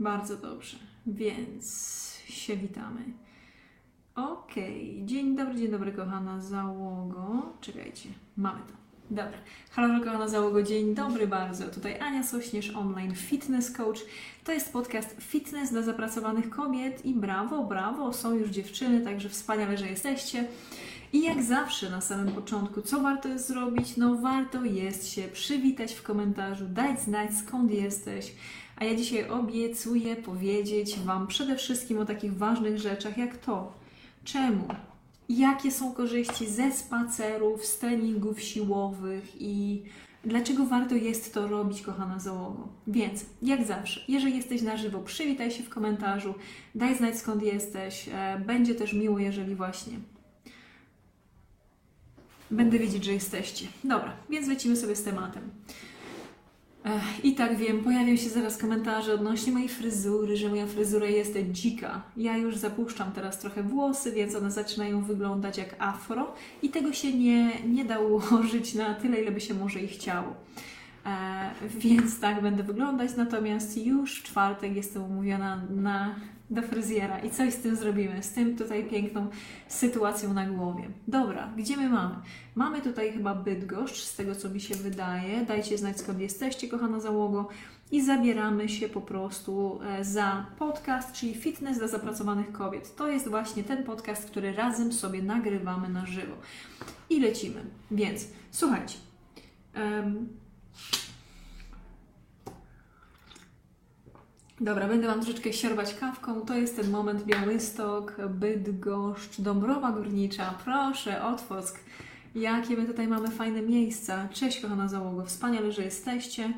Bardzo dobrze, więc się witamy. Okej, dzień dobry, dzień dobry kochana załogo. Czekajcie, mamy to. Dobra. Halo kochana załogo, dzień dobry bardzo. Tutaj Ania Sośnierz, online fitness coach. To jest podcast Fitness dla zapracowanych kobiet i brawo, brawo, są już dziewczyny, także wspaniale, że jesteście. I jak zawsze na samym początku, co warto jest zrobić? No warto jest się przywitać w komentarzu, dać znać skąd jesteś. A ja dzisiaj obiecuję powiedzieć Wam przede wszystkim o takich ważnych rzeczach jak to, czemu, jakie są korzyści ze spacerów, z treningów siłowych i dlaczego warto jest to robić, kochana załogo. Więc, jak zawsze, jeżeli jesteś na żywo, przywitaj się w komentarzu, daj znać skąd jesteś. E, będzie też miło, jeżeli właśnie będę wiedzieć, że jesteście. Dobra, więc lecimy sobie z tematem. Ech, I tak wiem, pojawią się zaraz komentarze odnośnie mojej fryzury, że moja fryzura jest dzika. Ja już zapuszczam teraz trochę włosy, więc one zaczynają wyglądać jak afro i tego się nie, nie da ułożyć na tyle, ile by się może i chciało. E, więc tak będę wyglądać, natomiast już w czwartek jestem umówiona na do fryzjera i coś z tym zrobimy, z tym tutaj piękną sytuacją na głowie. Dobra, gdzie my mamy? Mamy tutaj chyba Bydgoszcz, z tego co mi się wydaje. Dajcie znać skąd jesteście, kochana załogo. I zabieramy się po prostu e, za podcast, czyli Fitness dla zapracowanych kobiet. To jest właśnie ten podcast, który razem sobie nagrywamy na żywo. I lecimy. Więc słuchajcie. Um, Dobra, będę Wam troszeczkę siorbać kawką. To jest ten moment Białystok, Bydgoszcz, Dąbrowa Górnicza. Proszę, Otwock. Jakie my tutaj mamy fajne miejsca. Cześć, kochana załogo. Wspaniale, że jesteście.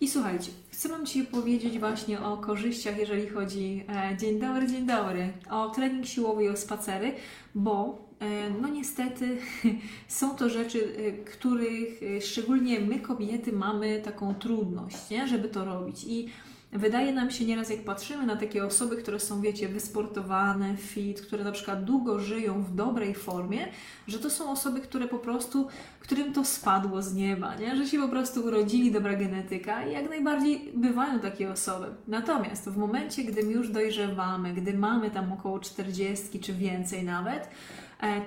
I słuchajcie, chcę Wam Ci powiedzieć właśnie o korzyściach, jeżeli chodzi, e, dzień dobry, dzień dobry, o trening siłowy i o spacery, bo e, no niestety są to rzeczy, e, których e, szczególnie my kobiety mamy taką trudność, nie? żeby to robić. I Wydaje nam się nieraz, jak patrzymy na takie osoby, które są, wiecie, wysportowane, fit, które na przykład długo żyją w dobrej formie, że to są osoby, które po prostu, którym to spadło z nieba, nie? że się po prostu urodzili dobra genetyka i jak najbardziej bywają takie osoby. Natomiast w momencie, gdy już dojrzewamy, gdy mamy tam około 40 czy więcej nawet,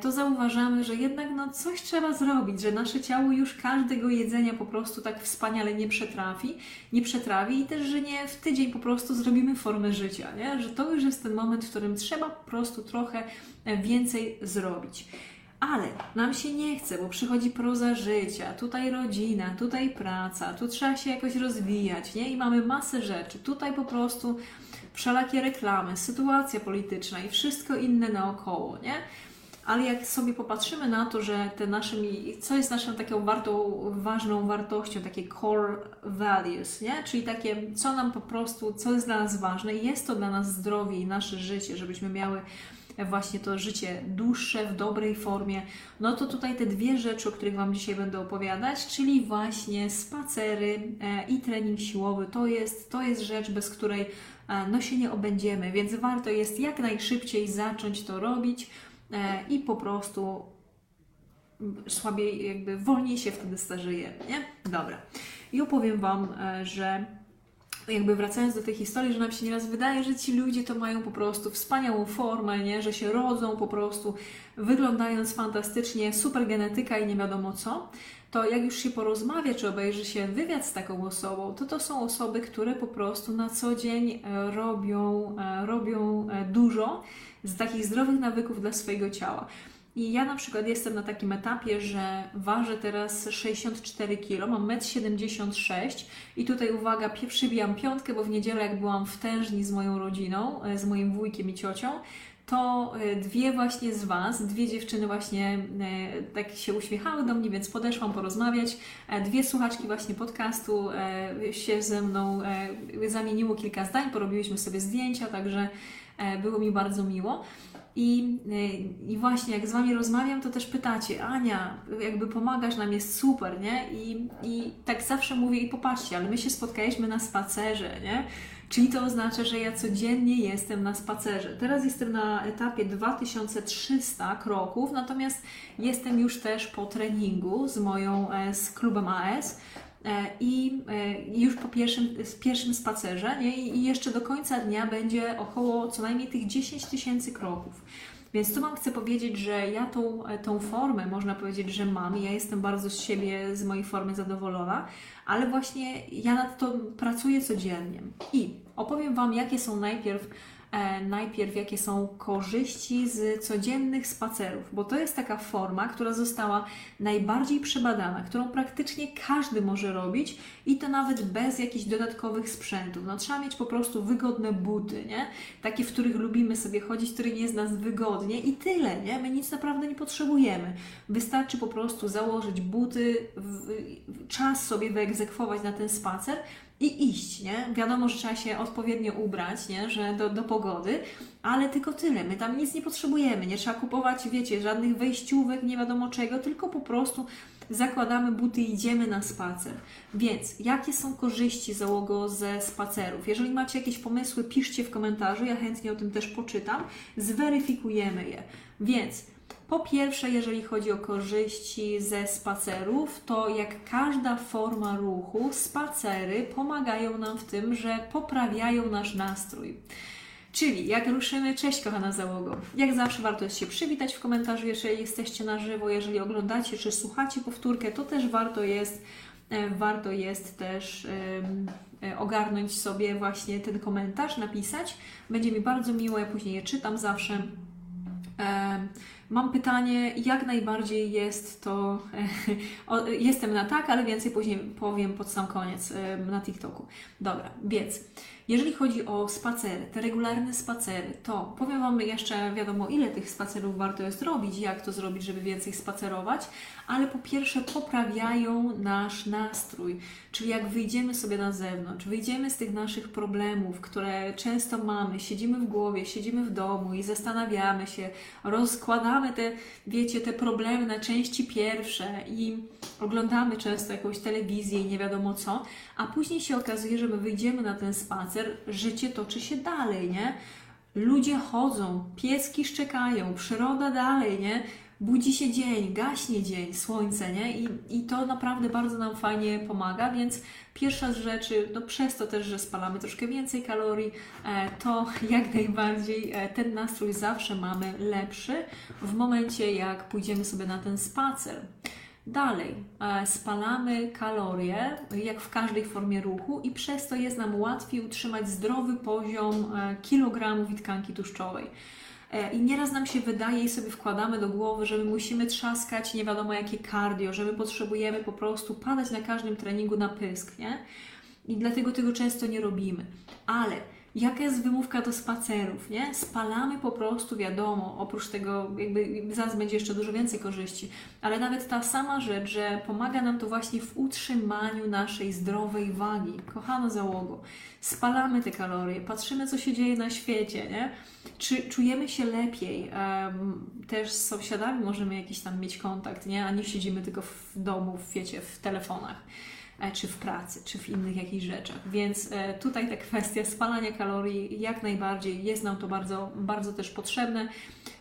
to zauważamy, że jednak no, coś trzeba zrobić, że nasze ciało już każdego jedzenia po prostu tak wspaniale nie przetrafi, nie przetrawi i też, że nie w tydzień po prostu zrobimy formę życia, nie? że to już jest ten moment, w którym trzeba po prostu trochę e, więcej zrobić. Ale nam się nie chce, bo przychodzi proza życia, tutaj rodzina, tutaj praca, tu trzeba się jakoś rozwijać, nie? I mamy masę rzeczy. Tutaj po prostu wszelakie reklamy, sytuacja polityczna i wszystko inne naokoło, nie? Ale jak sobie popatrzymy na to, że te naszymi, co jest naszą taką wartą, ważną wartością, takie core values, nie? czyli takie, co nam po prostu, co jest dla nas ważne, jest to dla nas zdrowie i nasze życie, żebyśmy miały właśnie to życie dłuższe, w dobrej formie, no to tutaj te dwie rzeczy, o których Wam dzisiaj będę opowiadać, czyli właśnie spacery e, i trening siłowy, to jest, to jest rzecz, bez której e, no się nie obędziemy, więc warto jest jak najszybciej zacząć to robić, i po prostu słabiej, jakby wolniej się wtedy starzejemy, nie? Dobra. I opowiem Wam, e, że jakby wracając do tej historii, że nam się nieraz wydaje, że ci ludzie to mają po prostu wspaniałą formę, nie? że się rodzą po prostu wyglądając fantastycznie, super genetyka i nie wiadomo co, to jak już się porozmawia, czy obejrzy się wywiad z taką osobą, to to są osoby, które po prostu na co dzień e, robią, robią dużo z takich zdrowych nawyków dla swojego ciała. I ja na przykład jestem na takim etapie, że ważę teraz 64 kg, mam 1,76 m i tutaj uwaga, przybijam piątkę, bo w niedzielę jak byłam w tężni z moją rodziną, e, z moim wujkiem i ciocią, to e, dwie właśnie z Was, dwie dziewczyny właśnie e, tak się uśmiechały do mnie, więc podeszłam porozmawiać. Dwie słuchaczki właśnie podcastu się ze mną zamieniło kilka zdań, porobiłyśmy sobie zdjęcia, także było mi bardzo miło. I, e, I właśnie jak z Wami rozmawiam, to też pytacie, Ania, jakby pomagasz nam, jest super, nie? I, I tak zawsze mówię, i popatrzcie, ale my się spotkaliśmy na spacerze, nie? Czyli to oznacza, że ja codziennie jestem na spacerze. Teraz jestem na etapie 2300 kroków, natomiast jestem już też po treningu z moją, e, z klubem AS e, i e, już po pierwszym, pierwszym spacerze nie? i jeszcze do końca dnia będzie około co najmniej tych 10 tysięcy kroków. Więc tu Wam chcę powiedzieć, że ja tą, tą formę, można powiedzieć, że mam. Ja jestem bardzo z siebie, z mojej formy zadowolona, ale właśnie ja nad to pracuję codziennie. I opowiem Wam, jakie są najpierw E, najpierw jakie są korzyści z codziennych spacerów, bo to jest taka forma, która została najbardziej przebadana, którą praktycznie każdy może robić i to nawet bez jakichś dodatkowych sprzętów. No, trzeba mieć po prostu wygodne buty, nie? Takie, w których lubimy sobie chodzić, w których jest nas wygodnie i tyle, nie? My nic naprawdę nie potrzebujemy. Wystarczy po prostu założyć buty, w, czas sobie wyegzekwować na ten spacer i iść, nie? Wiadomo, że trzeba się odpowiednio ubrać, nie? Że do, do pogody, ale tylko tyle. My tam nic nie potrzebujemy, nie trzeba kupować, wiecie, żadnych wejściówek, nie wiadomo czego, tylko po prostu zakładamy buty i idziemy na spacer. Więc jakie są korzyści załogo ze spacerów? Jeżeli macie jakieś pomysły, piszcie w komentarzu, ja chętnie o tym też poczytam, zweryfikujemy je. Więc po pierwsze, jeżeli chodzi o korzyści ze spacerów, to jak każda forma ruchu, spacery pomagają nam w tym, że poprawiają nasz nastrój. Czyli jak ruszymy, cześć kochana załogo. Jak zawsze warto jest się przywitać w komentarzu, jeżeli jesteście na żywo, jeżeli oglądacie czy słuchacie powtórkę, to też warto jest, e, warto jest też e, ogarnąć sobie właśnie ten komentarz, napisać. Będzie mi bardzo miło, ja później je czytam zawsze. Mam pytanie, jak najbardziej jest to. Jestem na tak, ale więcej później powiem pod sam koniec na TikToku. Dobra, więc jeżeli chodzi o spacery, te regularne spacery, to powiem Wam jeszcze wiadomo, ile tych spacerów warto jest robić, jak to zrobić, żeby więcej spacerować, ale po pierwsze poprawiają nasz nastrój, czyli jak wyjdziemy sobie na zewnątrz, wyjdziemy z tych naszych problemów, które często mamy, siedzimy w głowie, siedzimy w domu i zastanawiamy się, rozkładamy te, wiecie, te problemy na części pierwsze i oglądamy często jakąś telewizję i nie wiadomo co, a później się okazuje, że my wyjdziemy na ten spacer, życie toczy się dalej, nie? Ludzie chodzą, pieski szczekają, przyroda dalej, nie? Budzi się dzień, gaśnie dzień, słońce, nie? I, I to naprawdę bardzo nam fajnie pomaga, więc pierwsza z rzeczy, no przez to też, że spalamy troszkę więcej kalorii, e, to jak najbardziej e, ten nastrój zawsze mamy lepszy w momencie, jak pójdziemy sobie na ten spacer. Dalej, e, spalamy kalorie, jak w każdej formie ruchu, i przez to jest nam łatwiej utrzymać zdrowy poziom e, kilogramów i tkanki tłuszczowej. E, I nieraz nam się wydaje i sobie wkładamy do głowy, że my musimy trzaskać nie wiadomo jakie cardio, że my potrzebujemy po prostu padać na każdym treningu na pysk, nie? I dlatego tego często nie robimy. Ale Jaka jest wymówka do spacerów, nie? Spalamy po prostu, wiadomo, oprócz tego jakby zaraz będzie jeszcze dużo więcej korzyści, ale nawet ta sama rzecz, że pomaga nam to właśnie w utrzymaniu naszej zdrowej wagi. Kochano załogo, spalamy te kalorie, patrzymy co się dzieje na świecie, nie? Czy czujemy się lepiej? Też z sąsiadami możemy jakiś tam mieć kontakt, nie? A nie siedzimy tylko w domu, wiecie, w telefonach. E, czy w pracy, czy w innych jakichś rzeczach. Więc e, tutaj ta kwestia spalania kalorii jak najbardziej jest nam to bardzo, bardzo też potrzebne,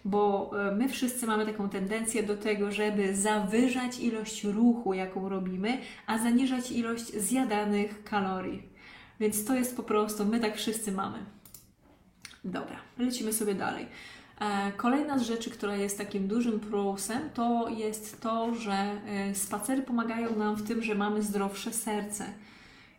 bo e, my wszyscy mamy taką tendencję do tego, żeby zawyżać ilość ruchu, jaką robimy, a zaniżać ilość zjadanych kalorii. Więc to jest po prostu, my tak wszyscy mamy. Dobra, lecimy sobie dalej. E, kolejna z rzeczy, która jest takim dużym plusem, to jest to, że e, spacery pomagają nam w tym, że mamy zdrowsze serce.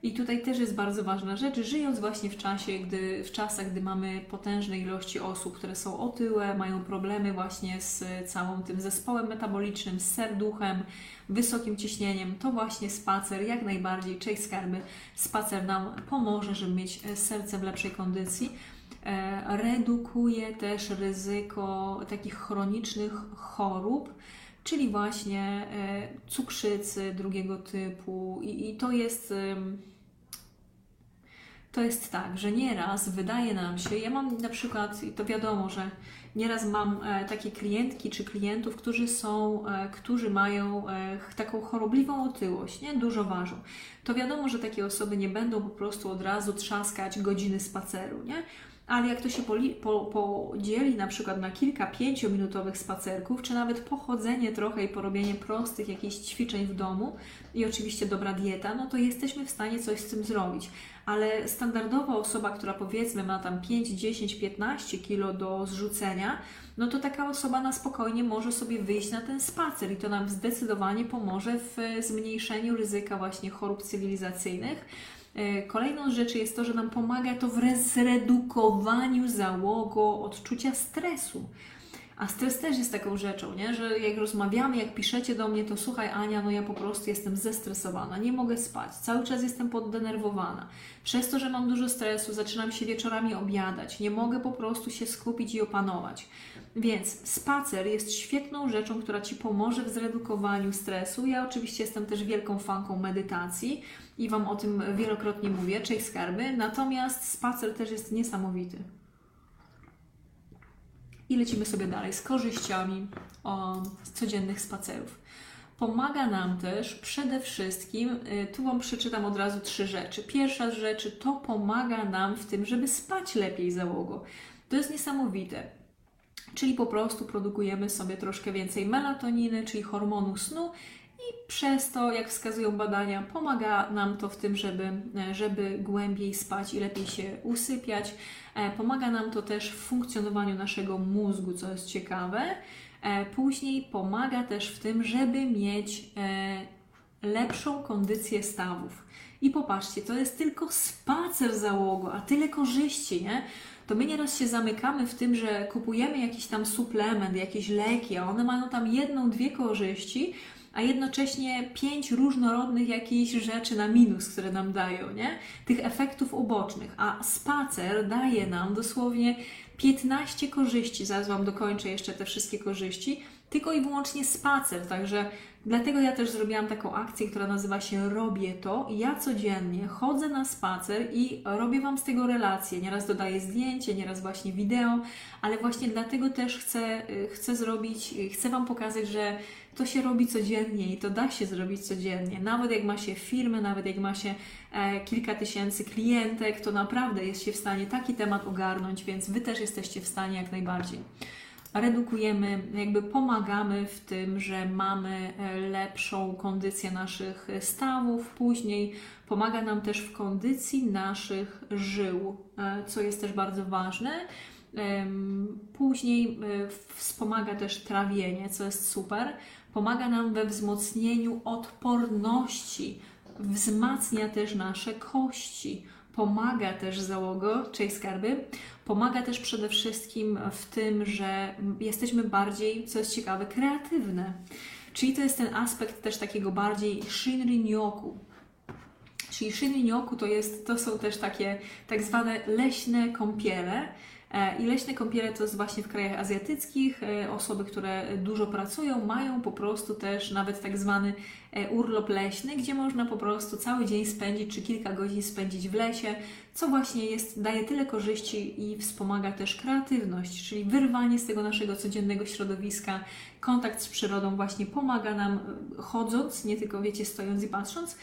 I tutaj też jest bardzo ważna rzecz, żyjąc właśnie w czasie, gdy, w czasach, gdy mamy potężne ilości osób, które są otyłe, mają problemy właśnie z całym tym zespołem metabolicznym, z serduchem, wysokim ciśnieniem, to właśnie spacer jak najbardziej, cześć skarby, spacer nam pomoże, żeby mieć e, serce w lepszej kondycji. E, redukuje też ryzyko takich chronicznych chorób, czyli właśnie e, cukrzycy drugiego typu. I, i to jest. To jest tak, że nieraz wydaje nam się, ja mam na przykład, i to wiadomo, że nieraz mam e, takie klientki czy klientów, którzy są, którzy mają taką chorobliwą otyłość, nie? Dużo ważą. To wiadomo, że takie osoby nie będą po prostu od razu trzaskać godziny spaceru, nie? Ale jak to się podzieli na przykład na kilka pięciominutowych spacerków, czy nawet pochodzenie trochę i porobienie prostych jakichś ćwiczeń w domu i oczywiście dobra dieta, no to jesteśmy w stanie coś z tym zrobić. Ale standardowa osoba, która powiedzmy ma tam 5, 10, 15 kilo do zrzucenia, no to taka osoba na spokojnie może sobie wyjść na ten spacer i to nam zdecydowanie pomoże w zmniejszeniu ryzyka właśnie chorób cywilizacyjnych E, kolejną rzecz jest to, że nam pomaga to w zredukowaniu załogo odczucia stresu. A stres też jest taką rzeczą, nie? że jak rozmawiamy, jak piszecie do mnie, to słuchaj Ania, no ja po prostu jestem zestresowana, nie mogę spać, cały czas jestem poddenerwowana. Przez to, że mam dużo stresu, zaczynam się wieczorami obiadać, nie mogę po prostu się skupić i opanować. Więc spacer jest świetną rzeczą, która Ci pomoże w zredukowaniu stresu. Ja oczywiście jestem też wielką fanką medytacji i Wam o tym wielokrotnie mówię, cześć skarby, natomiast spacer też jest niesamowity. I lecimy sobie dalej z korzyściami o, z codziennych spacerów. Pomaga nam też przede wszystkim, y, tu Wam przeczytam od razu trzy rzeczy. Pierwsza z rzeczy to pomaga nam w tym, żeby spać lepiej załogo. To jest niesamowite. Czyli po prostu produkujemy sobie troszkę więcej melatoniny, czyli hormonu snu, i przez to, jak wskazują badania, pomaga nam to w tym, żeby, żeby głębiej spać i lepiej się usypiać. E, pomaga nam to też w funkcjonowaniu naszego mózgu, co jest ciekawe. E, później pomaga też w tym, żeby mieć e, lepszą kondycję stawów. I popatrzcie, to jest tylko spacer załogo, a tyle korzyści, nie? To my nieraz się zamykamy w tym, że kupujemy jakiś tam suplement, jakieś leki, a one mają tam jedną, dwie korzyści, a jednocześnie pięć różnorodnych jakichś rzeczy na minus, które nam dają, nie? Tych efektów ubocznych. A spacer daje nam dosłownie 15 korzyści. Zaraz Wam dokończę jeszcze te wszystkie korzyści. Tylko i wyłącznie spacer, także Dlatego ja też zrobiłam taką akcję, która nazywa się Robię to. Ja codziennie chodzę na spacer i robię Wam z tego relacje. Nieraz dodaję zdjęcie, nieraz właśnie wideo, ale właśnie dlatego też chcę, y, chcę zrobić, y, chcę Wam pokazać, że to się robi codziennie i to da się zrobić codziennie. Nawet jak ma się firmę, nawet jak ma się e, kilka tysięcy klientek, to naprawdę jest się w stanie taki temat ogarnąć, więc Wy też jesteście w stanie jak najbardziej redukujemy, jakby pomagamy w tym, że mamy e, lepszą kondycję naszych stawów, później pomaga nam też w kondycji naszych żył, e, co jest też bardzo ważne. Później e, wspomaga też trawienie, co jest super. Pomaga nam we wzmocnieniu odporności, wzmacnia też nasze kości pomaga też załogo, czyli skarby, pomaga też przede wszystkim w tym, że jesteśmy bardziej, co jest ciekawe, kreatywne. Czyli to jest ten aspekt też takiego bardziej shinrin-yoku. Czyli shinrin-yoku to, jest, to są też takie tak zwane leśne kąpiele, I leśne kąpiele to jest właśnie w krajach azjatyckich. E, osoby, które dużo pracują, mają po prostu też nawet tak zwany e, urlop leśny, gdzie można po prostu cały dzień spędzić, czy kilka godzin spędzić w lesie, co właśnie jest, daje tyle korzyści i wspomaga też kreatywność, czyli wyrwanie z tego naszego codziennego środowiska, kontakt z przyrodą właśnie pomaga nam chodząc, nie tylko wiecie, stojąc i patrząc,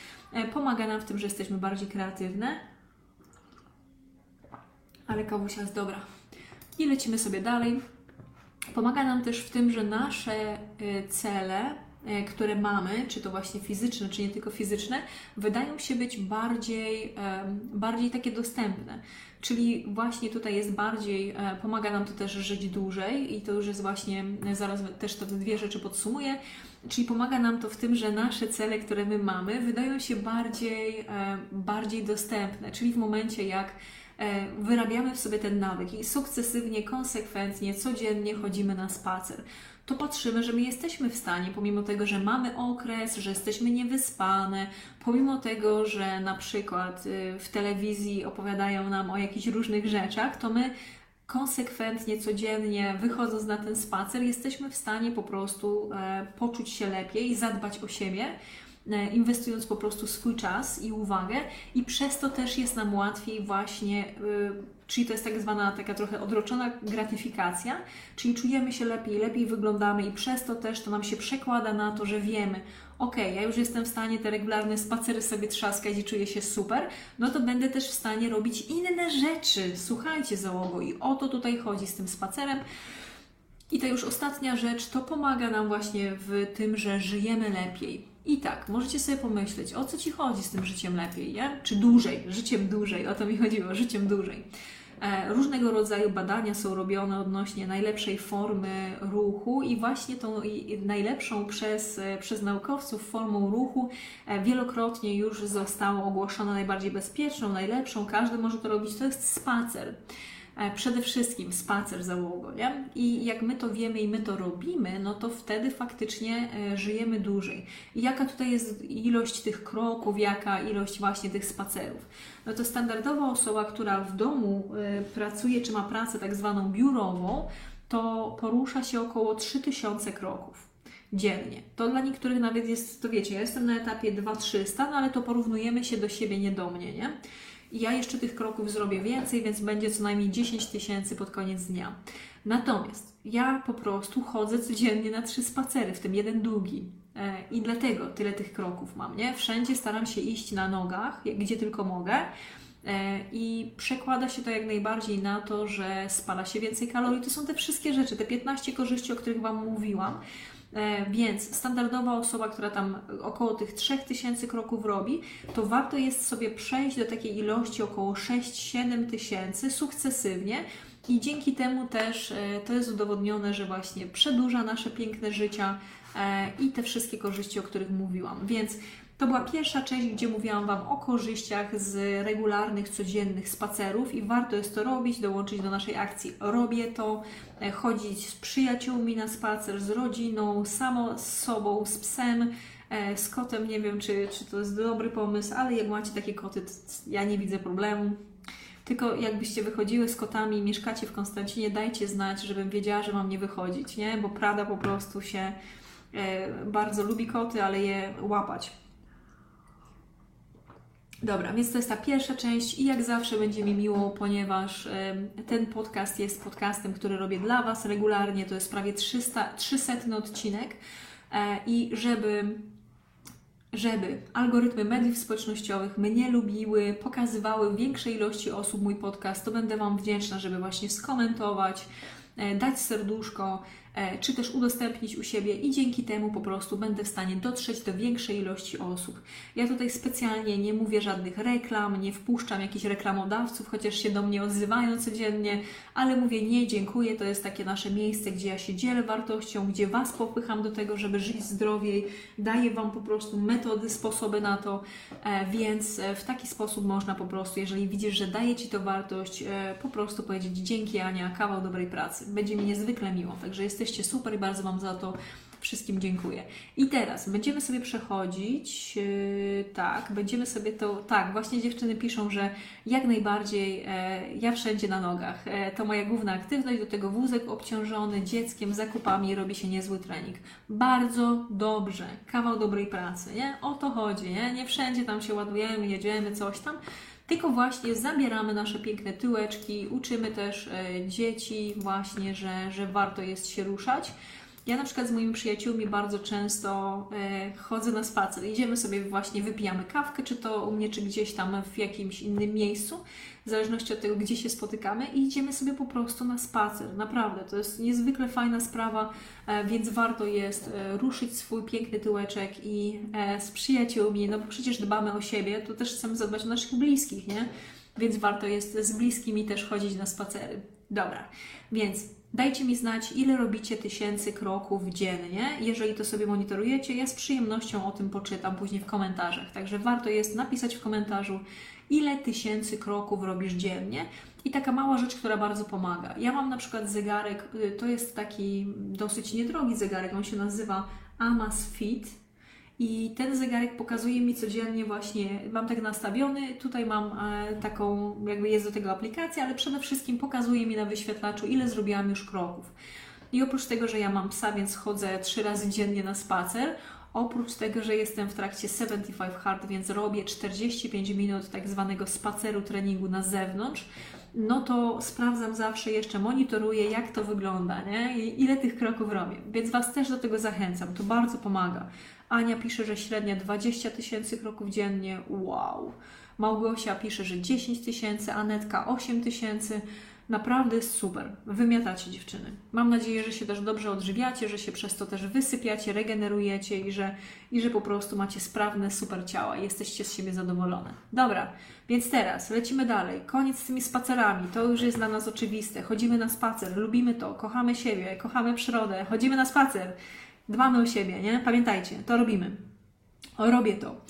pomaga nam w tym, że jesteśmy bardziej kreatywne. Ale kawusia jest dobra. I lecimy sobie dalej. Pomaga nam też w tym, że nasze y, cele, y, które mamy, czy to właśnie fizyczne, czy nie tylko fizyczne, wydają się być bardziej, bardziej takie dostępne. Czyli właśnie tutaj jest bardziej, e, pomaga nam to też żyć dłużej i to już jest właśnie, zaraz też te dwie rzeczy podsumuję, czyli pomaga nam to w tym, że nasze cele, które my mamy, wydają się bardziej, e, bardziej dostępne, czyli w momencie jak E, wyrabiamy w sobie ten nawyk i sukcesywnie, konsekwentnie, codziennie chodzimy na spacer, to patrzymy, że my jesteśmy w stanie, pomimo tego, że mamy okres, że jesteśmy niewyspane, pomimo tego, że na przykład y, w telewizji opowiadają nam o jakichś różnych rzeczach, to my konsekwentnie, codziennie, wychodząc na ten spacer, jesteśmy w stanie po prostu e, poczuć się lepiej, zadbać o siebie e, inwestując po prostu swój czas i uwagę i przez to też jest nam łatwiej właśnie, czyli to jest tak zwana taka trochę odroczona gratyfikacja, czyli czujemy się lepiej, lepiej wyglądamy i przez to też to nam się przekłada na to, że wiemy, ok, ja już jestem w stanie te regularne spacery sobie trzaskać i czuję się super, no to będę też w stanie robić inne rzeczy. Słuchajcie, załogo, i o to tutaj chodzi z tym spacerem. I ta już ostatnia rzecz, to pomaga nam właśnie w tym, że żyjemy lepiej. I tak, możecie sobie pomyśleć, o co Ci chodzi z tym życiem lepiej, nie? Czy dłużej, życiem dłużej, o to mi chodziło, życiem dłużej. E, różnego rodzaju badania są robione odnośnie najlepszej formy ruchu i właśnie tą najlepszą przez, e, przez naukowców formą ruchu e, wielokrotnie już zostało ogłoszona najbardziej bezpieczną, najlepszą, każdy może to robić, to jest spacer. E, przede wszystkim spacer załogo, nie? I jak my to wiemy i my to robimy, no to wtedy faktycznie e, żyjemy dłużej. I jaka tutaj jest ilość tych kroków, jaka ilość właśnie tych spacerów? No to standardowa osoba, która w domu e, pracuje, czy ma pracę tak zwaną biurową, to porusza się około 3000 kroków dziennie. To dla niektórych nawet jest, to wiecie, ja jestem na etapie 2300, no ale to porównujemy się do siebie, nie do mnie, nie? Ja jeszcze tych kroków zrobię więcej, więc będzie co najmniej 10 tysięcy pod koniec dnia. Natomiast ja po prostu chodzę codziennie na trzy spacery, w tym jeden długi. E, I dlatego tyle tych kroków mam, nie? Wszędzie staram się iść na nogach, gdzie tylko mogę. E, I przekłada się to jak najbardziej na to, że spala się więcej kalorii. To są te wszystkie rzeczy, te 15 korzyści, o których Wam mówiłam. E, więc standardowa osoba, która tam około tych 3000 kroków robi, to warto jest sobie przejść do takiej ilości około 6-7 tysięcy sukcesywnie. I dzięki temu też e, to jest udowodnione, że właśnie przedłuża nasze piękne życia e, i te wszystkie korzyści, o których mówiłam. Więc to była pierwsza część, gdzie mówiłam Wam o korzyściach z regularnych, codziennych spacerów i warto jest to robić, dołączyć do naszej akcji. Robię to, e, chodzić z przyjaciółmi na spacer, z rodziną, samo z sobą, z psem, e, z kotem. Nie wiem, czy, czy to jest dobry pomysł, ale jak macie takie koty, to ja nie widzę problemu. Tylko jakbyście wychodziły z kotami, mieszkacie w Konstancinie, dajcie znać, żebym wiedziała, że mam nie wychodzić, nie? Bo Prada po prostu się e, bardzo lubi koty, ale je łapać. Dobra, więc to jest ta pierwsza część i jak zawsze będzie mi miło, ponieważ ten podcast jest podcastem, który robię dla Was regularnie, to jest prawie 300, 300 odcinek. E, i żeby żeby algorytmy mediów społecznościowych mnie lubiły, pokazywały większej ilości osób mój podcast, to będę Wam wdzięczna, żeby właśnie skomentować, e, dać serduszko, czy też udostępnić u siebie i dzięki temu po prostu będę w stanie dotrzeć do większej ilości osób. Ja tutaj specjalnie nie mówię żadnych reklam, nie wpuszczam jakichś reklamodawców, chociaż się do mnie odzywają codziennie, ale mówię nie, dziękuję, to jest takie nasze miejsce, gdzie ja się dzielę wartością, gdzie Was popycham do tego, żeby żyć zdrowiej, daję Wam po prostu metody, sposoby na to, e, więc e, w taki sposób można po prostu, jeżeli widzisz, że daje Ci to wartość, po prostu powiedzieć dzięki Ania, kawał dobrej pracy. Będzie mi niezwykle miło, także jesteś Jesteście super i bardzo Wam za to wszystkim dziękuję. I teraz będziemy sobie przechodzić, yy, tak, będziemy sobie to, tak, właśnie dziewczyny piszą, że jak najbardziej e, ja wszędzie na nogach. E, to moja główna aktywność, do tego wózek obciążony dzieckiem, zakupami, robi się niezły trening. Bardzo dobrze, kawał dobrej pracy, nie? O to chodzi, nie? Nie wszędzie tam się ładujemy, jedziemy, coś tam tylko właśnie zabieramy nasze piękne tyłeczki, uczymy też e, dzieci właśnie, że, że warto jest się ruszać. Ja na przykład z moimi przyjaciółmi bardzo często e, chodzę na spacer. Idziemy sobie właśnie, wypijamy kawkę, czy to u mnie, czy gdzieś tam w jakimś innym miejscu, w zależności od tego, gdzie się spotykamy i idziemy sobie po prostu na spacer. Naprawdę, to jest niezwykle fajna sprawa, e, więc warto jest e, ruszyć swój piękny tyłeczek i z przyjaciółmi, no bo przecież dbamy o siebie, to też chcemy zadbać o naszych bliskich, nie? Więc warto jest z bliskimi też chodzić na spacery. Dobra, więc Dajcie mi znać, ile robicie tysięcy kroków dziennie. Jeżeli to sobie monitorujecie, ja z przyjemnością o tym poczytam później w komentarzach. Także warto jest napisać w komentarzu, ile tysięcy kroków robisz dziennie. I taka mała rzecz, która bardzo pomaga. Ja mam na przykład zegarek, y, to jest taki dosyć niedrogi zegarek, on się nazywa Amazfit. I ten zegarek pokazuje mi codziennie właśnie, mam tak nastawiony, tutaj mam e, taką, jakby jest do tego aplikacja, ale przede wszystkim pokazuje mi na wyświetlaczu, ile zrobiłam już kroków. I oprócz tego, że ja mam psa, więc chodzę trzy razy dziennie na spacer, Oprócz tego, że jestem w trakcie 75 Hard, więc robię 45 minut tak zwanego spaceru treningu na zewnątrz, no to sprawdzam zawsze jeszcze, monitoruję, jak to wygląda, nie? I ile tych kroków robię. Więc Was też do tego zachęcam, to bardzo pomaga. Ania pisze, że średnia 20 tysięcy kroków dziennie. Wow. Małgosia pisze, że 10 tysięcy, Anetka 8 tysięcy. Naprawdę super. Wymiatacie dziewczyny. Mam nadzieję, że się też dobrze odżywiacie, że się przez to też wysypiacie, regenerujecie i że, i że po prostu macie sprawne, super ciała jesteście z siebie zadowolone. Dobra, więc teraz lecimy dalej. Koniec z tymi spacerami. To już jest dla nas oczywiste. Chodzimy na spacer, lubimy to, kochamy siebie, kochamy przyrodę, chodzimy na spacer, dbamy o siebie, nie? Pamiętajcie, to robimy. Robię to.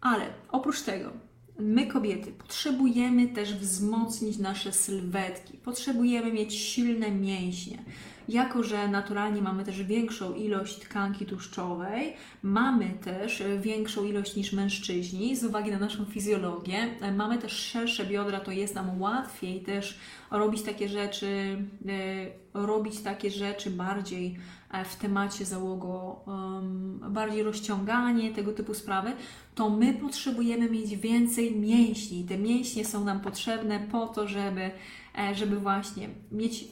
Ale oprócz tego, my kobiety potrzebujemy też wzmocnić nasze sylwetki, potrzebujemy mieć silne mięśnie. Jako, że naturalnie mamy też większą ilość tkanki tłuszczowej, mamy też większą ilość niż mężczyźni z uwagi na naszą fizjologię, mamy też szersze biodra, to jest nam łatwiej też robić takie rzeczy, e, robić takie rzeczy bardziej e, w temacie załogo, bardziej rozciąganie, tego typu sprawy, to my potrzebujemy mieć więcej mięśni. Te mięśnie są nam potrzebne po to, żeby żeby właśnie mieć,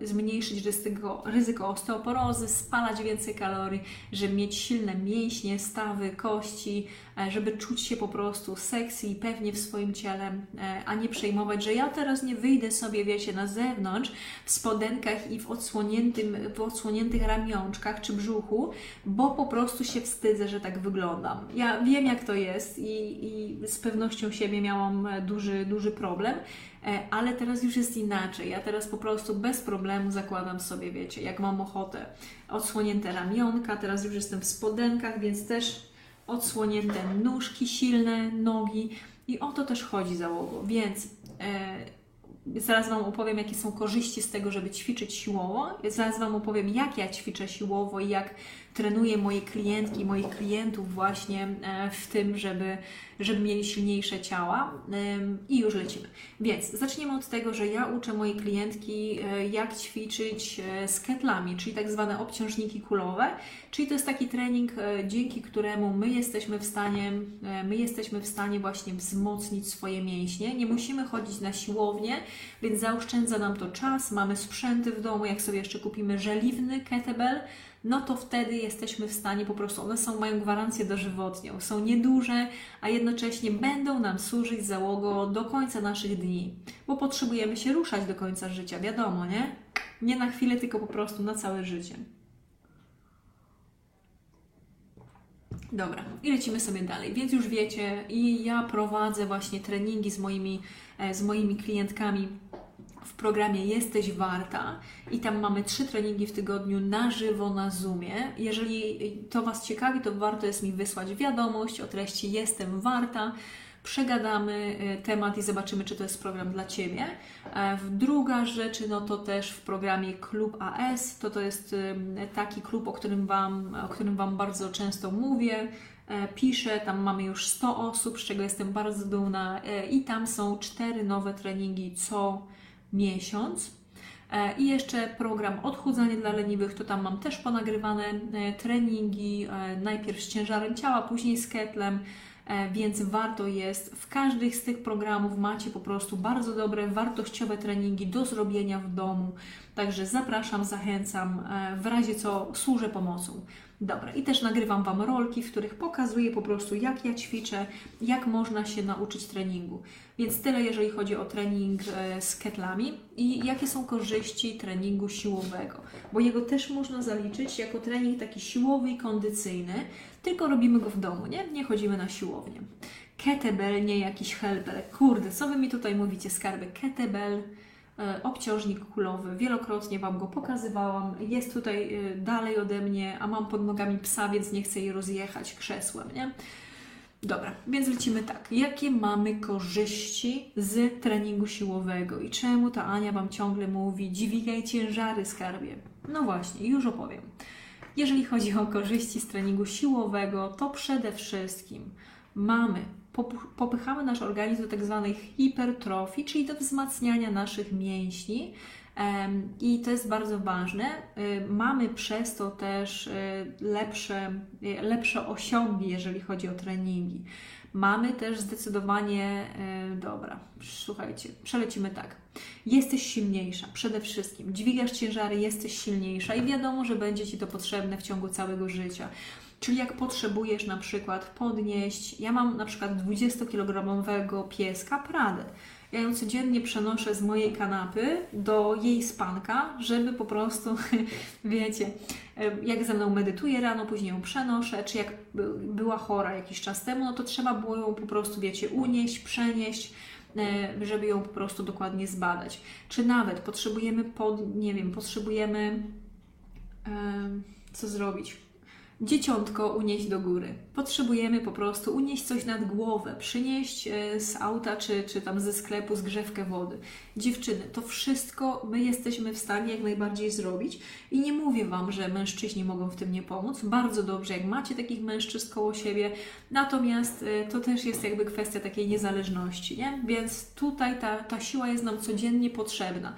e, zmniejszyć ryzyko, ryzyko osteoporozy, spalać więcej kalorii, żeby mieć silne mięśnie, stawy, kości, e, żeby czuć się po prostu sexy i pewnie w swoim ciele, a nie przejmować, że ja teraz nie wyjdę sobie, wiecie, na zewnątrz w spodenkach i w, odsłoniętym, w odsłoniętych ramionczkach czy brzuchu, bo po prostu się wstydzę, że tak wyglądam. Ja wiem, jak to jest i, i z pewnością siebie miałam duży, duży problem E, ale teraz już jest inaczej. Ja teraz po prostu bez problemu zakładam sobie, wiecie, jak mam ochotę, odsłonięte ramionka, teraz już jestem w spodenkach, więc też odsłonięte nóżki, silne nogi i o to też chodzi załogo. Więc e, zaraz Wam opowiem, jakie są korzyści z tego, żeby ćwiczyć siłowo. Zaraz Wam opowiem, jak ja ćwiczę siłowo i jak trenuję moje klientki, moich klientów właśnie e, w tym, żeby, żeby mieli silniejsze ciała i już lecimy. Więc zaczniemy od tego, że ja uczę mojej klientki, e, jak ćwiczyć e, z ketlami, czyli tak zwane obciążniki kulowe, czyli to jest taki trening, dzięki któremu my jesteśmy w stanie, my jesteśmy w stanie właśnie wzmocnić swoje mięśnie. Nie musimy chodzić na siłownię, więc zaoszczędza nam to czas, mamy sprzęty w domu, jak sobie jeszcze kupimy żeliwny kettlebell, no to wtedy jesteśmy w stanie po prostu, one są, mają gwarancję dożywotnią, są nieduże, a jednocześnie będą nam służyć załogo do końca naszych dni, bo potrzebujemy się ruszać do końca życia, wiadomo, nie? Nie na chwilę, tylko po prostu na całe życie. Dobra, i lecimy sobie dalej. Więc już wiecie, i ja prowadzę właśnie treningi z moimi, e, z moimi klientkami w programie Jesteś Warta i tam mamy trzy treningi w tygodniu na żywo na Zoomie. Jeżeli to Was ciekawi, to warto jest mi wysłać wiadomość o treści Jestem Warta. Przegadamy y, temat i zobaczymy, czy to jest program dla Ciebie. E, druga rzecz, no to też w programie Klub AS, to to jest y, taki klub, o którym Wam, o którym Wam bardzo często mówię e, piszę, tam mamy już 100 osób, z czego jestem bardzo dumna e, i tam są cztery nowe treningi co miesiąc. E, I jeszcze program Odchudzanie dla leniwych, to tam mam też ponagrywane e, treningi, e, najpierw z ciężarem ciała, później z ketlem, więc warto jest, w każdych z tych programów macie po prostu bardzo dobre, wartościowe treningi do zrobienia w domu, także zapraszam, zachęcam, w razie co służę pomocą. Dobra, i też nagrywam Wam rolki, w których pokazuję po prostu, jak ja ćwiczę, jak można się nauczyć treningu. Więc tyle, jeżeli chodzi o trening e, z ketlami i jakie są korzyści treningu siłowego, bo jego też można zaliczyć jako trening taki siłowy i kondycyjny, tylko robimy go w domu, nie? Nie chodzimy na siłownię. Kettlebell, nie jakiś helper. Kurde, co Wy mi tutaj mówicie, skarby? Kettlebell obciążnik kulowy. Wielokrotnie Wam go pokazywałam. Jest tutaj e, dalej ode mnie, a mam pod nogami psa, więc nie chcę jej rozjechać krzesłem, nie? Dobra, więc lecimy tak. Jakie mamy korzyści z treningu siłowego i czemu ta Ania Wam ciągle mówi dźwigaj ciężary skarbie? No właśnie, już opowiem. Jeżeli chodzi o korzyści z treningu siłowego, to przede wszystkim mamy popychamy nasz organizm do tak zwanej hipertrofii, czyli do wzmacniania naszych mięśni. I to jest bardzo ważne. Mamy przez to też lepsze, lepsze osiągi, jeżeli chodzi o treningi. Mamy też zdecydowanie, dobra, słuchajcie, przelecimy tak. Jesteś silniejsza, przede wszystkim. Dźwigasz ciężary, jesteś silniejsza i wiadomo, że będzie Ci to potrzebne w ciągu całego życia. Czyli jak potrzebujesz na przykład podnieść, ja mam na przykład 20-kilogramowego pieska Pradę. Ja ją codziennie przenoszę z mojej kanapy do jej spanka, żeby po prostu, wiecie, jak ze mną medytuje rano, później ją przenoszę, czy jak była chora jakiś czas temu, no to trzeba było ją po prostu, wiecie, unieść, przenieść, e, żeby ją po prostu dokładnie zbadać. Czy nawet potrzebujemy pod, nie wiem, potrzebujemy co zrobić? Dzieciątko unieść do góry. Potrzebujemy po prostu unieść coś nad głowę, przynieść e, z auta czy, czy tam ze sklepu zgrzewkę wody. Dziewczyny, to wszystko my jesteśmy w stanie jak najbardziej zrobić i nie mówię Wam, że mężczyźni mogą w tym nie pomóc. Bardzo dobrze, jak macie takich mężczyzn koło siebie, natomiast e, to też jest jakby kwestia takiej niezależności, nie? Więc tutaj ta, ta siła jest nam codziennie potrzebna.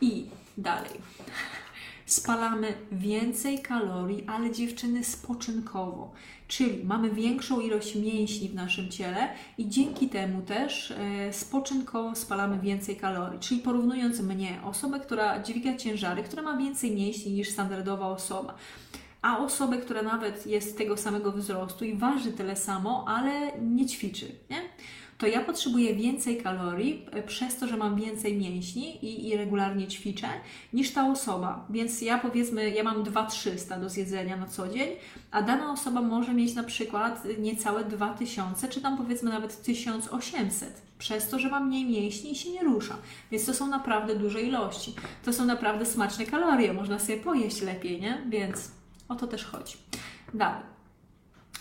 I dalej spalamy więcej kalorii, ale dziewczyny spoczynkowo. Czyli mamy większą ilość mięśni w naszym ciele i dzięki temu też e, spoczynkowo spalamy więcej kalorii. Czyli porównując mnie, osobę, która dźwiga ciężary, która ma więcej mięśni niż standardowa osoba, a osobę, która nawet jest tego samego wzrostu i waży tyle samo, ale nie ćwiczy, nie? To ja potrzebuję więcej kalorii e, przez to, że mam więcej mięśni i, i regularnie ćwiczę, niż ta osoba. Więc ja powiedzmy, ja mam 2300 do zjedzenia na co dzień, a dana osoba może mieć na przykład niecałe 2000, czy tam powiedzmy nawet 1800 przez to, że ma mniej mięśni i się nie rusza. Więc to są naprawdę duże ilości. To są naprawdę smaczne kalorie, można sobie pojeść lepiej, nie? Więc o to też chodzi. Dalej.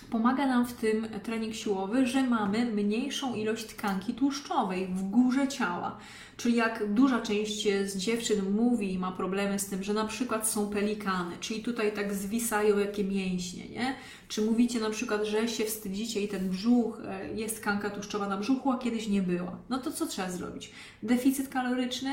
Pomaga nam w tym trening siłowy, że mamy mniejszą ilość tkanki tłuszczowej w górze ciała. Czyli jak duża część z dziewczyn mówi i ma problemy z tym, że na przykład są pelikany, czyli tutaj tak zwisają jakie mięśnie, nie? Czy mówicie na przykład, że się wstydzicie i ten brzuch, e, jest tkanka tłuszczowa na brzuchu, a kiedyś nie była. No to co trzeba zrobić? Deficyt kaloryczny,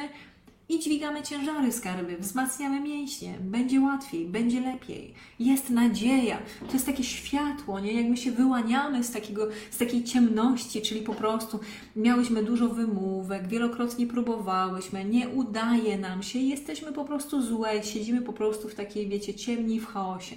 i dźwigamy ciężary skarby, wzmacniamy mięśnie, będzie łatwiej, będzie lepiej. Jest nadzieja. To jest takie światło, nie? Jak my się wyłaniamy z, takiego, z takiej ciemności, czyli po prostu miałyśmy dużo wymówek, wielokrotnie próbowałyśmy, nie udaje nam się, jesteśmy po prostu złe, siedzimy po prostu w takiej, wiecie, ciemni w chaosie.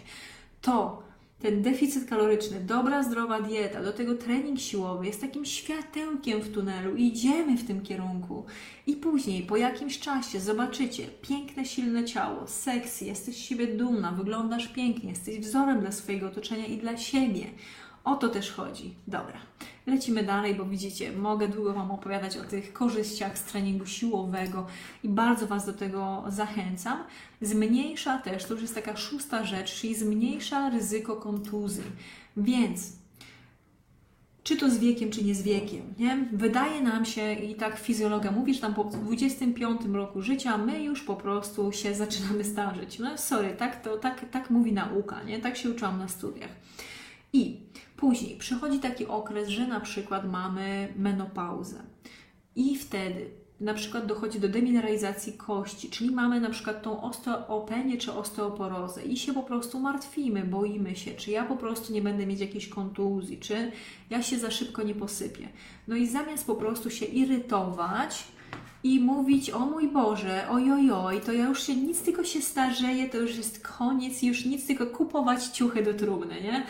To ten deficyt kaloryczny, dobra, zdrowa dieta, do tego trening siłowy jest takim światełkiem w tunelu i idziemy w tym kierunku. I później, po jakimś czasie, zobaczycie piękne, silne ciało, sexy, jesteś z siebie dumna, wyglądasz pięknie, jesteś wzorem dla swojego otoczenia i dla siebie. O to też chodzi. Dobra, lecimy dalej, bo widzicie, mogę długo Wam opowiadać o tych korzyściach z treningu siłowego i bardzo Was do tego zachęcam. Zmniejsza też, to już jest taka szósta rzecz, czyli zmniejsza ryzyko kontuzji. Więc czy to z wiekiem, czy nie z wiekiem. Nie? Wydaje nam się, i tak fizjologa mówi, że tam po 25 roku życia my już po prostu się zaczynamy starzeć. No sorry, tak, to, tak, tak mówi nauka, nie? tak się uczyłam na studiach. I później przychodzi taki okres, że na przykład mamy menopauzę. I wtedy na przykład dochodzi do demineralizacji kości, czyli mamy na przykład tą osteopenię czy osteoporozę i się po prostu martwimy, boimy się, czy ja po prostu nie będę mieć jakiejś kontuzji, czy ja się za szybko nie posypię. No i zamiast po prostu się irytować, i mówić, o mój Boże, ojojoj, to ja już się nic tylko się starzeję, to już jest koniec, już nic tylko kupować ciuchy do trumny, nie?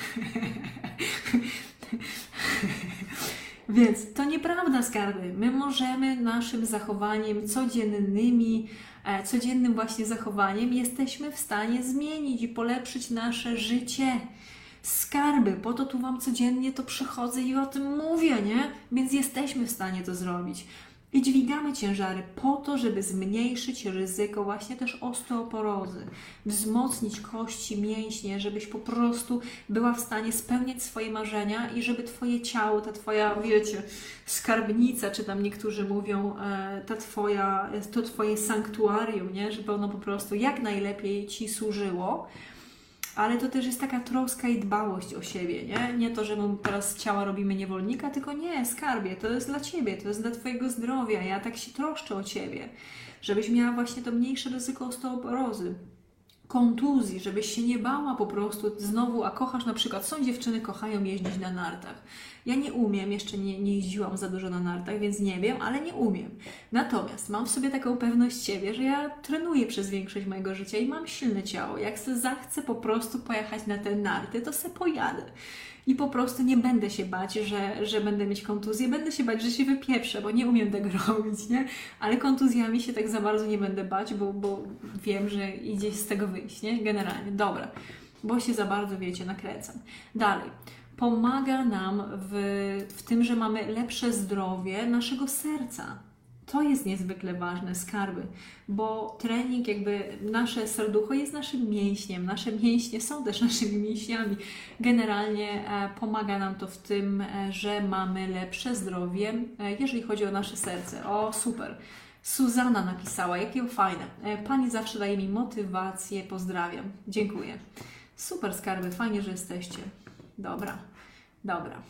Więc to nieprawda, skarby. My możemy naszym zachowaniem codziennymi, e, codziennym właśnie zachowaniem jesteśmy w stanie zmienić i polepszyć nasze życie. Skarby, po to tu Wam codziennie to przychodzę i o tym mówię, nie? Więc jesteśmy w stanie to zrobić. I dźwigamy ciężary po to, żeby zmniejszyć ryzyko właśnie też osteoporozy, wzmocnić kości, mięśnie, żebyś po prostu była w stanie spełniać swoje marzenia i żeby Twoje ciało, ta Twoja, wiecie, skarbnica, czy tam niektórzy mówią, e, ta Twoja, to Twoje sanktuarium, nie? żeby ono po prostu jak najlepiej Ci służyło ale to też jest taka troska i dbałość o siebie, nie? Nie to, że my teraz ciała robimy niewolnika, tylko nie, skarbie, to jest dla Ciebie, to jest dla Twojego zdrowia, ja tak się troszczę o Ciebie, żebyś miała właśnie to mniejsze ryzyko osteoporozy, kontuzji, żebyś się nie bała po prostu znowu, a kochasz na przykład, są dziewczyny, kochają jeździć na nartach. Ja nie umiem, jeszcze nie, nie jeździłam za dużo na nartach, więc nie wiem, ale nie umiem. Natomiast mam w sobie taką pewność siebie, że ja trenuję przez większość mojego życia i mam silne ciało. Jak se zachcę po prostu pojechać na te narty, to se pojadę i po prostu nie będę się bać, że, że będę mieć kontuzję, będę się bać, że się wypieprzę, bo nie umiem tego robić, nie? Ale kontuzjami się tak za bardzo nie będę bać, bo, bo wiem, że idzie z tego wyjść, nie? Generalnie, dobra, bo się za bardzo, wiecie, nakręcam. Dalej. Pomaga nam w, w tym, że mamy lepsze zdrowie naszego serca to jest niezwykle ważne, skarby, bo trening, jakby nasze serducho jest naszym mięśniem, nasze mięśnie są też naszymi mięśniami. Generalnie e, pomaga nam to w tym, e, że mamy lepsze zdrowie, e, jeżeli chodzi o nasze serce. O, super. Suzana napisała, jakie fajne. Pani zawsze daje mi motywację, pozdrawiam. Dziękuję. Super skarby, fajnie, że jesteście. Dobra, dobra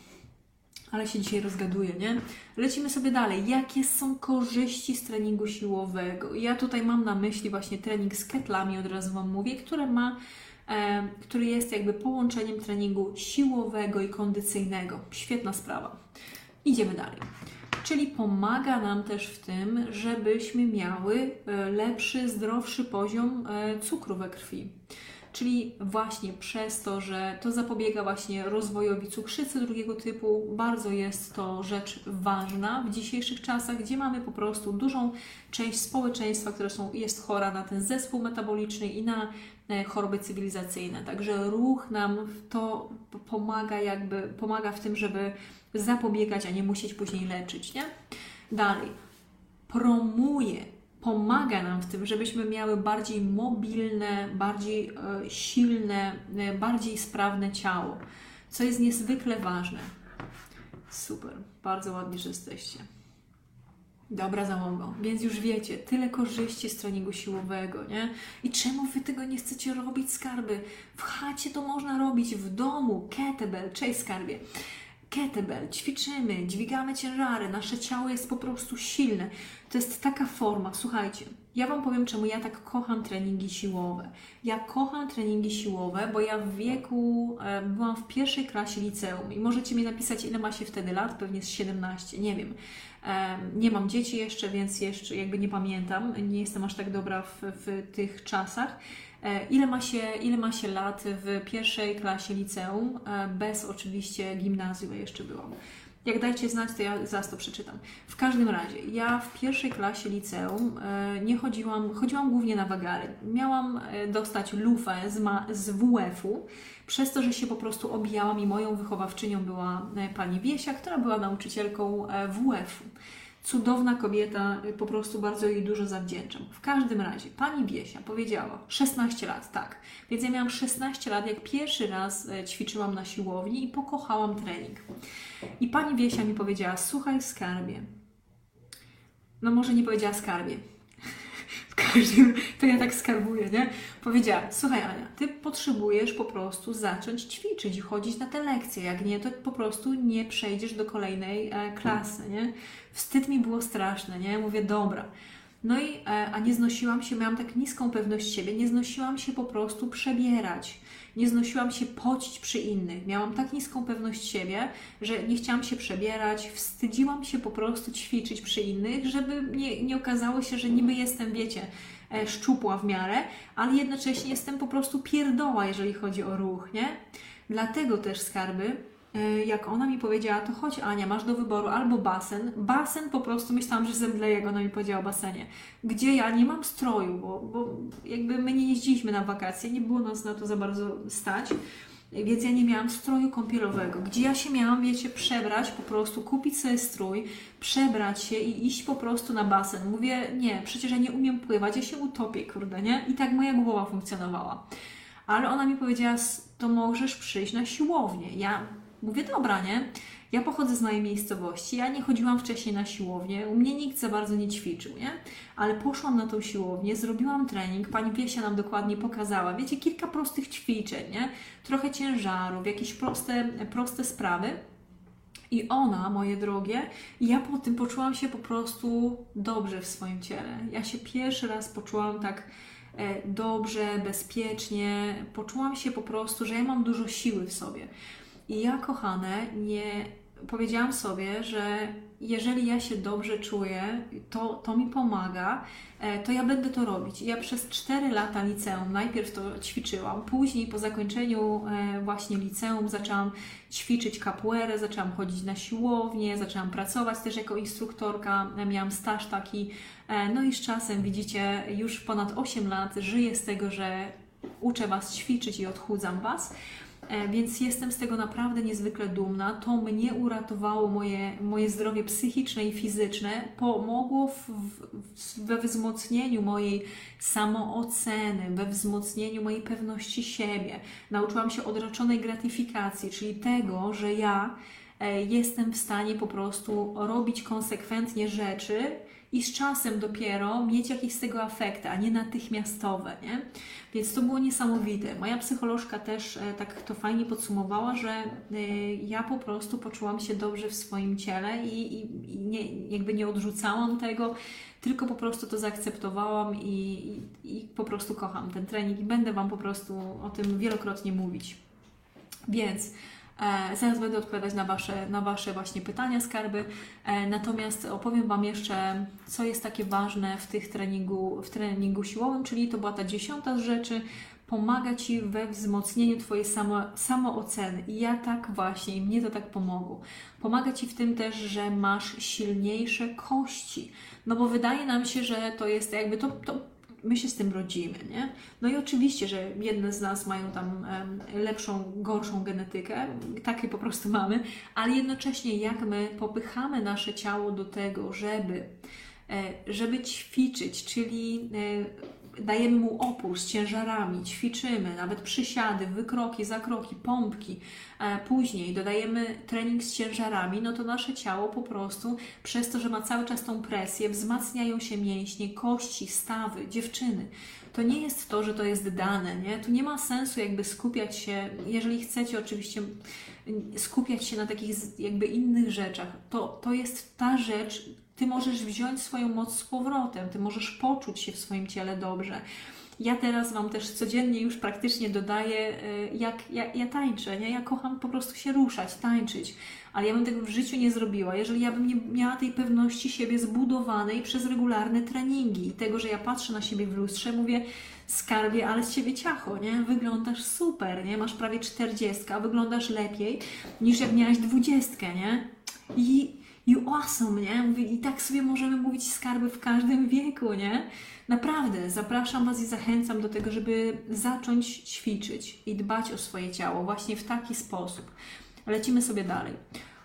ale się dzisiaj rozgaduję, nie? Lecimy sobie dalej. Jakie są korzyści z treningu siłowego? Ja tutaj mam na myśli właśnie trening z ketlami, od razu Wam mówię, które ma, e, który jest jakby połączeniem treningu siłowego i kondycyjnego. Świetna sprawa. Idziemy dalej. Czyli pomaga nam też w tym, żebyśmy miały e, lepszy, zdrowszy poziom e, cukru we krwi czyli właśnie przez to, że to zapobiega właśnie rozwojowi cukrzycy drugiego typu, bardzo jest to rzecz ważna w dzisiejszych czasach, gdzie mamy po prostu dużą część społeczeństwa, która są, jest chora na ten zespół metaboliczny i na e, choroby cywilizacyjne. Także ruch nam to pomaga jakby, pomaga w tym, żeby zapobiegać, a nie musieć później leczyć, nie? Dalej, promuje pomaga nam w tym, żebyśmy miały bardziej mobilne, bardziej e, silne, e, bardziej sprawne ciało, co jest niezwykle ważne. Super, bardzo ładnie, że jesteście. Dobra załogo, więc już wiecie, tyle korzyści z treningu siłowego, nie? I czemu wy tego nie chcecie robić, skarby? W chacie to można robić, w domu, kettlebell, cześć skarbie kettlebell, ćwiczymy, dźwigamy ciężary, nasze ciało jest po prostu silne. To jest taka forma, słuchajcie, ja Wam powiem, czemu ja tak kocham treningi siłowe. Ja kocham treningi siłowe, bo ja w wieku e, byłam w pierwszej klasie liceum i możecie mi napisać, ile ma się wtedy lat, pewnie z 17, nie wiem. E, nie mam dzieci jeszcze, więc jeszcze jakby nie pamiętam, nie jestem aż tak dobra w, w tych czasach. E, ile ma, się, ile ma się lat w pierwszej klasie liceum, e, bez oczywiście gimnazjum, jeszcze byłam. Jak dajcie znać, to ja zaraz to przeczytam. W każdym razie, ja w pierwszej klasie liceum e, nie chodziłam, chodziłam głównie na wagary. Miałam dostać lufę z, z WF-u, przez to, że się po prostu obijałam i moją wychowawczynią była pani Wiesia, która była nauczycielką WF-u cudowna kobieta, y, po prostu bardzo jej dużo zawdzięczam. W każdym razie, pani Biesia powiedziała, 16 lat, tak. Więc ja miałam 16 lat, jak pierwszy raz e, ćwiczyłam na siłowni i pokochałam trening. I pani Biesia mi powiedziała, słuchaj skarbie. No może nie powiedziała skarbie, każdym, to ja tak skarbuję, nie? Powiedziała, słuchaj Ania, ty potrzebujesz po prostu zacząć ćwiczyć i chodzić na te lekcje, jak nie, to po prostu nie przejdziesz do kolejnej e, klasy, nie? Wstyd mi było straszne, nie? Mówię, dobra. No i, e, a nie znosiłam się, miałam tak niską pewność siebie, nie znosiłam się po prostu przebierać nie znosiłam się pocić przy innych. Miałam tak niską pewność siebie, że nie chciałam się przebierać, wstydziłam się po prostu ćwiczyć przy innych, żeby nie, nie okazało się, że niby jestem, wiecie, e, szczupła w miarę, ale jednocześnie jestem po prostu pierdoła, jeżeli chodzi o ruch, nie? Dlatego też skarby jak ona mi powiedziała, to chodź Ania, masz do wyboru albo basen. Basen po prostu myślałam, że zemdleję, jak ona mi powiedziała o basenie. Gdzie ja nie mam stroju, bo, bo jakby my nie jeździliśmy na wakacje, nie było nas na to za bardzo stać. Więc ja nie miałam stroju kąpielowego, gdzie ja się miałam, wiecie, przebrać, po prostu kupić sobie strój, przebrać się i iść po prostu na basen. Mówię, nie, przecież ja nie umiem pływać, ja się utopię, kurde, nie? I tak moja głowa funkcjonowała. Ale ona mi powiedziała, to możesz przyjść na siłownię. Ja Mówię, dobra, nie? Ja pochodzę z mojej miejscowości, ja nie chodziłam wcześniej na siłownię, u mnie nikt za bardzo nie ćwiczył, nie? Ale poszłam na tą siłownię, zrobiłam trening, pani Wiesia nam dokładnie pokazała, wiecie, kilka prostych ćwiczeń, nie? Trochę ciężarów, jakieś proste, proste sprawy. I ona, moje drogie, ja po tym poczułam się po prostu dobrze w swoim ciele. Ja się pierwszy raz poczułam tak e, dobrze, bezpiecznie. Poczułam się po prostu, że ja mam dużo siły w sobie. I ja, kochane, nie powiedziałam sobie, że jeżeli ja się dobrze czuję, to, to mi pomaga, e, to ja będę to robić. Ja przez 4 lata liceum najpierw to ćwiczyłam, później po zakończeniu e, właśnie liceum zaczęłam ćwiczyć capoeirę, zaczęłam chodzić na siłownię, zaczęłam pracować też jako instruktorka, e, miałam staż taki, no i z czasem widzicie, już ponad 8 lat żyję z tego, że uczę Was ćwiczyć i odchudzam Was. E, więc jestem z tego naprawdę niezwykle dumna. To mnie uratowało moje, moje zdrowie psychiczne i fizyczne, pomogło w, w, we wzmocnieniu mojej samooceny, we wzmocnieniu mojej pewności siebie. Nauczyłam się odroczonej gratyfikacji, czyli tego, że ja e, jestem w stanie po prostu robić konsekwentnie rzeczy, i z czasem dopiero mieć jakieś z tego afekty, a nie natychmiastowe, nie? Więc to było niesamowite. Moja psycholożka też e, tak to fajnie podsumowała, że e, ja po prostu poczułam się dobrze w swoim ciele i, i, i nie, jakby nie odrzucałam tego, tylko po prostu to zaakceptowałam i, i, i po prostu kocham ten trening i będę Wam po prostu o tym wielokrotnie mówić. Więc zaraz będę odpowiadać na Wasze, na wasze właśnie pytania, skarby. E, natomiast opowiem Wam jeszcze, co jest takie ważne w, tych treningu, w treningu siłowym, czyli to była ta dziesiąta z rzeczy, pomaga Ci we wzmocnieniu Twojej samo, samooceny. I ja tak właśnie, mnie to tak pomogło. Pomaga Ci w tym też, że masz silniejsze kości. No bo wydaje nam się, że to jest jakby to, to my się z tym rodzimy, nie? No i oczywiście, że jedne z nas mają tam lepszą, gorszą genetykę, takie po prostu mamy, ale jednocześnie jak my popychamy nasze ciało do tego, żeby, e, żeby ćwiczyć, czyli e, dajemy mu opór z ciężarami, ćwiczymy, nawet przysiady, wykroki, zakroki, pompki, e, później dodajemy trening z ciężarami, no to nasze ciało po prostu przez to, że ma cały czas tą presję, wzmacniają się mięśnie, kości, stawy, dziewczyny. To nie jest to, że to jest dane, nie? Tu nie ma sensu jakby skupiać się, jeżeli chcecie oczywiście skupiać się na takich jakby innych rzeczach, to, to jest ta rzecz, ty możesz wziąć swoją moc z powrotem, ty możesz poczuć się w swoim ciele dobrze. Ja teraz Wam też codziennie już praktycznie dodaję, y, jak ja, ja tańczę, nie? Ja kocham po prostu się ruszać, tańczyć, ale ja bym tego w życiu nie zrobiła, jeżeli ja bym nie miała tej pewności siebie zbudowanej przez regularne treningi i tego, że ja patrzę na siebie w lustrze, mówię, skarbie, ale z ciebie ciacho, nie? Wyglądasz super, nie? Masz prawie 40, wyglądasz lepiej niż jak miałaś 20, nie? I you awesome, nie? Mówię, I tak sobie możemy mówić skarby w każdym wieku, nie? Naprawdę, zapraszam Was i zachęcam do tego, żeby zacząć ćwiczyć i dbać o swoje ciało właśnie w taki sposób. Lecimy sobie dalej.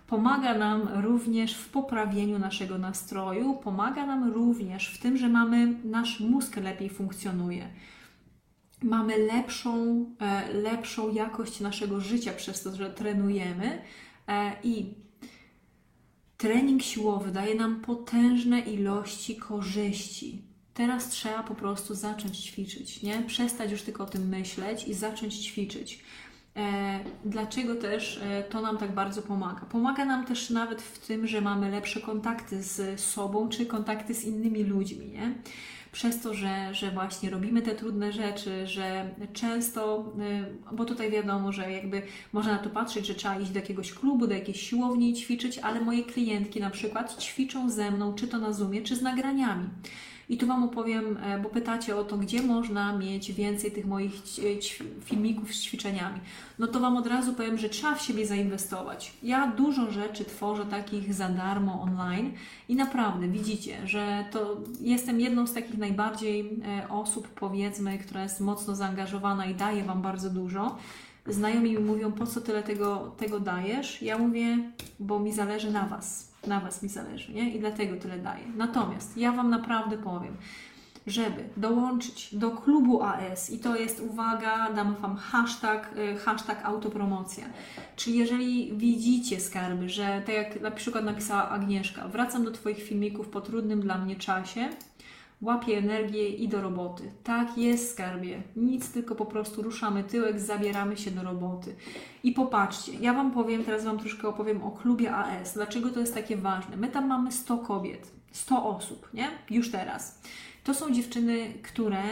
Pomaga nam również w poprawieniu naszego nastroju, pomaga nam również w tym, że mamy nasz mózg lepiej funkcjonuje. Mamy lepszą, e, lepszą jakość naszego życia przez to, że trenujemy e, i Trening siłowy daje nam potężne ilości korzyści. Teraz trzeba po prostu zacząć ćwiczyć, nie? Przestać już tylko o tym myśleć i zacząć ćwiczyć. E, dlaczego też e, to nam tak bardzo pomaga? Pomaga nam też nawet w tym, że mamy lepsze kontakty z sobą czy kontakty z innymi ludźmi, nie? przez to, że, że właśnie robimy te trudne rzeczy, że często, y, bo tutaj wiadomo, że jakby można na to patrzeć, że trzeba iść do jakiegoś klubu, do jakiejś siłowni i ćwiczyć, ale moje klientki na przykład ćwiczą ze mną, czy to na Zoomie, czy z nagraniami. I tu Wam opowiem, e, bo pytacie o to, gdzie można mieć więcej tych moich filmików z ćwiczeniami. No to Wam od razu powiem, że trzeba w siebie zainwestować. Ja dużo rzeczy tworzę takich za darmo online i naprawdę widzicie, że to jestem jedną z takich najbardziej e, osób, powiedzmy, która jest mocno zaangażowana i daje Wam bardzo dużo. Znajomi mi mówią, po co tyle tego, tego dajesz? Ja mówię, bo mi zależy na Was na Was mi zależy, nie? I dlatego tyle daję. Natomiast ja Wam naprawdę powiem, żeby dołączyć do klubu AS i to jest, uwaga, dam Wam hashtag, y, hashtag autopromocja. Czyli jeżeli widzicie skarby, że tak jak na przykład napisała Agnieszka, wracam do Twoich filmików po trudnym dla mnie czasie, łapię energię i do roboty. Tak jest, skarbie. Nic, tylko po prostu ruszamy tyłek, zabieramy się do roboty. I popatrzcie, ja Wam powiem, teraz Wam troszkę opowiem o klubie AS. Dlaczego to jest takie ważne? My tam mamy 100 kobiet, 100 osób, nie? Już teraz. To są dziewczyny, które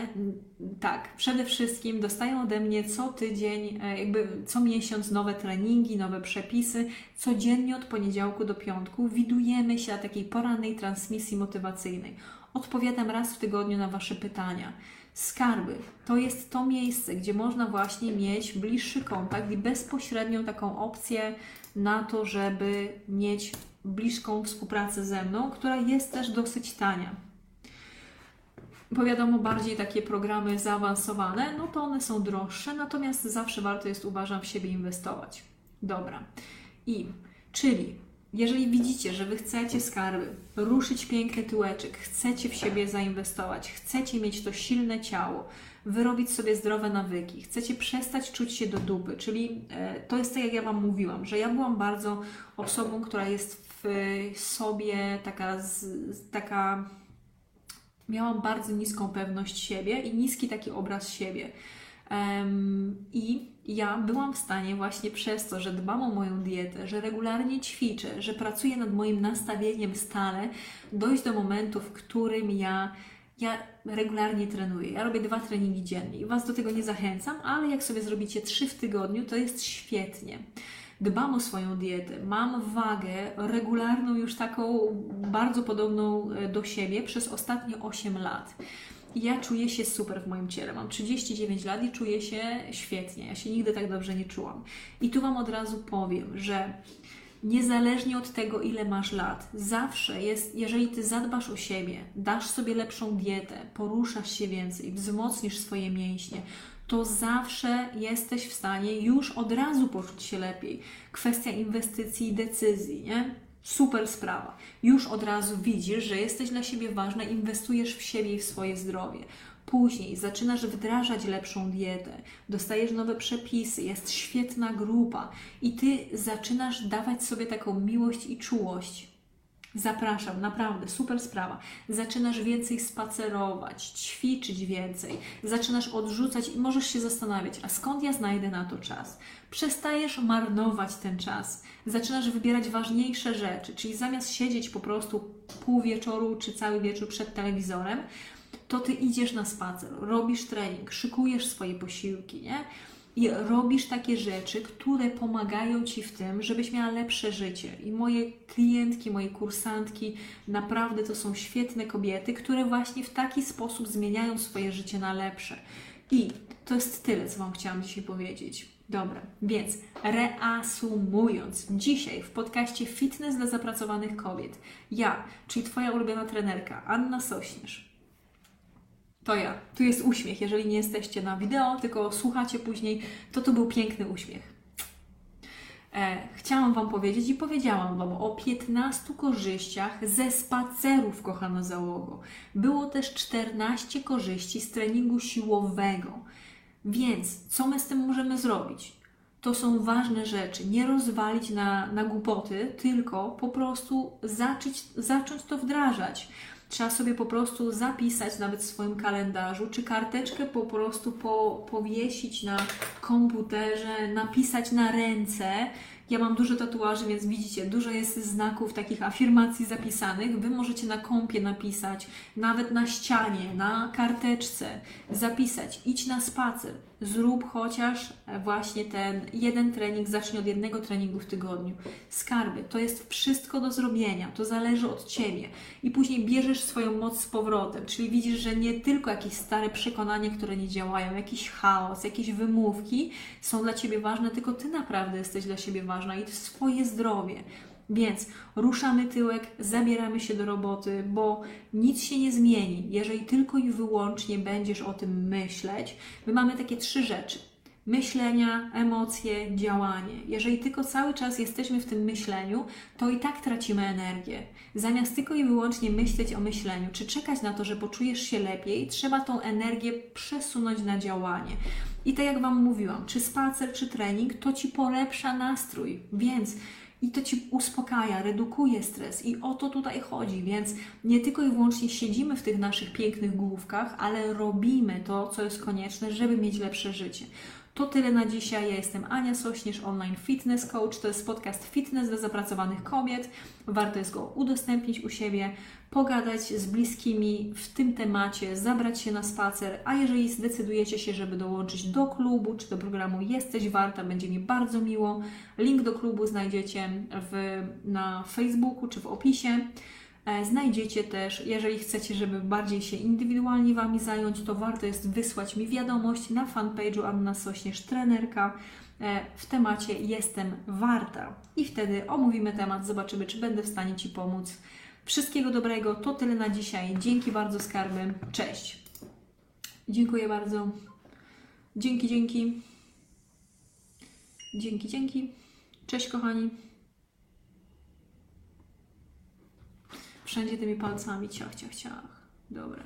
tak, przede wszystkim dostają ode mnie co tydzień, e, jakby co miesiąc nowe treningi, nowe przepisy. Codziennie od poniedziałku do piątku widujemy się na takiej porannej transmisji motywacyjnej. Odpowiadam raz w tygodniu na Wasze pytania. Skarby to jest to miejsce, gdzie można właśnie mieć bliższy kontakt i bezpośrednią taką opcję na to, żeby mieć bliską współpracę ze mną, która jest też dosyć tania bo wiadomo, bardziej takie programy zaawansowane, no to one są droższe, natomiast zawsze warto jest, uważam, w siebie inwestować. Dobra. I, czyli jeżeli widzicie, że Wy chcecie skarby, ruszyć piękny tyłeczek, chcecie w siebie zainwestować, chcecie mieć to silne ciało, wyrobić sobie zdrowe nawyki, chcecie przestać czuć się do dupy, czyli e, to jest tak, jak ja Wam mówiłam, że ja byłam bardzo osobą, która jest w sobie taka, taka miałam bardzo niską pewność siebie i niski taki obraz siebie. I ja byłam w stanie właśnie przez to, że dbam o moją dietę, że regularnie ćwiczę, że pracuję nad moim nastawieniem stale, dojść do momentu, w którym ja, ja regularnie trenuję. Ja robię dwa treningi dziennie i Was do tego nie zachęcam, ale jak sobie zrobicie trzy w tygodniu, to jest świetnie dbam o swoją dietę, mam wagę regularną, już taką bardzo podobną e, do siebie przez ostatnie 8 lat. Ja czuję się super w moim ciele. Mam 39 lat i czuję się świetnie. Ja się nigdy tak dobrze nie czułam. I tu Wam od razu powiem, że niezależnie od tego, ile masz lat, zawsze jest, jeżeli Ty zadbasz o siebie, dasz sobie lepszą dietę, poruszasz się więcej, wzmocnisz swoje mięśnie, to zawsze jesteś w stanie już od razu poczuć się lepiej. Kwestia inwestycji i decyzji, nie? Super sprawa. Już od razu widzisz, że jesteś dla siebie ważna, inwestujesz w siebie i w swoje zdrowie. Później zaczynasz wdrażać lepszą dietę, dostajesz nowe przepisy, jest świetna grupa i ty zaczynasz dawać sobie taką miłość i czułość Zapraszam, naprawdę, super sprawa. Zaczynasz więcej spacerować, ćwiczyć więcej, zaczynasz odrzucać i możesz się zastanawiać, a skąd ja znajdę na to czas? Przestajesz marnować ten czas, zaczynasz wybierać ważniejsze rzeczy, czyli zamiast siedzieć po prostu pół wieczoru czy cały wieczór przed telewizorem, to ty idziesz na spacer, robisz trening, szykujesz swoje posiłki, nie? I robisz takie rzeczy, które pomagają Ci w tym, żebyś miała lepsze życie. I moje klientki, moje kursantki, naprawdę to są świetne kobiety, które właśnie w taki sposób zmieniają swoje życie na lepsze. I to jest tyle, co Wam chciałam dzisiaj powiedzieć. Dobra, więc reasumując, dzisiaj w podcaście Fitness dla zapracowanych kobiet, ja, czyli Twoja ulubiona trenerka, Anna Sośnierz, to ja. Tu jest uśmiech. Jeżeli nie jesteście na wideo, tylko słuchacie później, to to był piękny uśmiech. E, chciałam Wam powiedzieć i powiedziałam Wam o 15 korzyściach ze spacerów, kochana załogo. Było też 14 korzyści z treningu siłowego. Więc co my z tym możemy zrobić? To są ważne rzeczy. Nie rozwalić na, na głupoty, tylko po prostu zacząć, zacząć to wdrażać. Trzeba sobie po prostu zapisać nawet w swoim kalendarzu, czy karteczkę po prostu po, powiesić na komputerze, napisać na ręce. Ja mam dużo tatuaży, więc widzicie, dużo jest znaków, takich afirmacji zapisanych. Wy możecie na kąpie napisać, nawet na ścianie, na karteczce zapisać. Idź na spacer, zrób chociaż właśnie ten jeden trening, zacznij od jednego treningu w tygodniu. Skarby, to jest wszystko do zrobienia, to zależy od Ciebie. I później bierzesz swoją moc z powrotem, czyli widzisz, że nie tylko jakieś stare przekonania, które nie działają, jakiś chaos, jakieś wymówki są dla Ciebie ważne, tylko Ty naprawdę jesteś dla siebie ważna i swoje zdrowie. Więc ruszamy tyłek, zabieramy się do roboty, bo nic się nie zmieni, jeżeli tylko i wyłącznie będziesz o tym myśleć. My mamy takie trzy rzeczy. myślenia, emocje, działanie. Jeżeli tylko cały czas jesteśmy w tym myśleniu, to i tak tracimy energię. Zamiast tylko i wyłącznie myśleć o myśleniu, czy czekać na to, że poczujesz się lepiej, trzeba tą energię przesunąć na działanie. I tak jak Wam mówiłam, czy spacer, czy trening, to Ci polepsza nastrój, więc i to Ci uspokaja, redukuje stres i o to tutaj chodzi, więc nie tylko i wyłącznie siedzimy w tych naszych pięknych główkach, ale robimy to, co jest konieczne, żeby mieć lepsze życie. To tyle na dzisiaj. Ja jestem Ania Sośnierz, online fitness coach. To jest podcast Fitness dla zapracowanych kobiet. Warto jest go udostępnić u siebie, pogadać z bliskimi w tym temacie, zabrać się na spacer. A jeżeli zdecydujecie się, żeby dołączyć do klubu czy do programu Jesteś Warta, będzie mi bardzo miło. Link do klubu znajdziecie w, na Facebooku czy w opisie. E, Znajdziecie też, jeżeli chcecie, żeby bardziej się indywidualnie Wami zająć, to warto jest wysłać mi wiadomość na fanpage'u Anna Sośnierz Trenerka e, w temacie Jestem Warta. I wtedy omówimy temat, zobaczymy, czy będę w stanie Ci pomóc. Wszystkiego dobrego, to tyle na dzisiaj. Dzięki bardzo skarby. Cześć. Dziękuję bardzo. Dzięki, dzięki. Dzięki, dzięki. Cześć kochani. Wszędzie tymi palcami ciach, ciach, ciach. Dobra.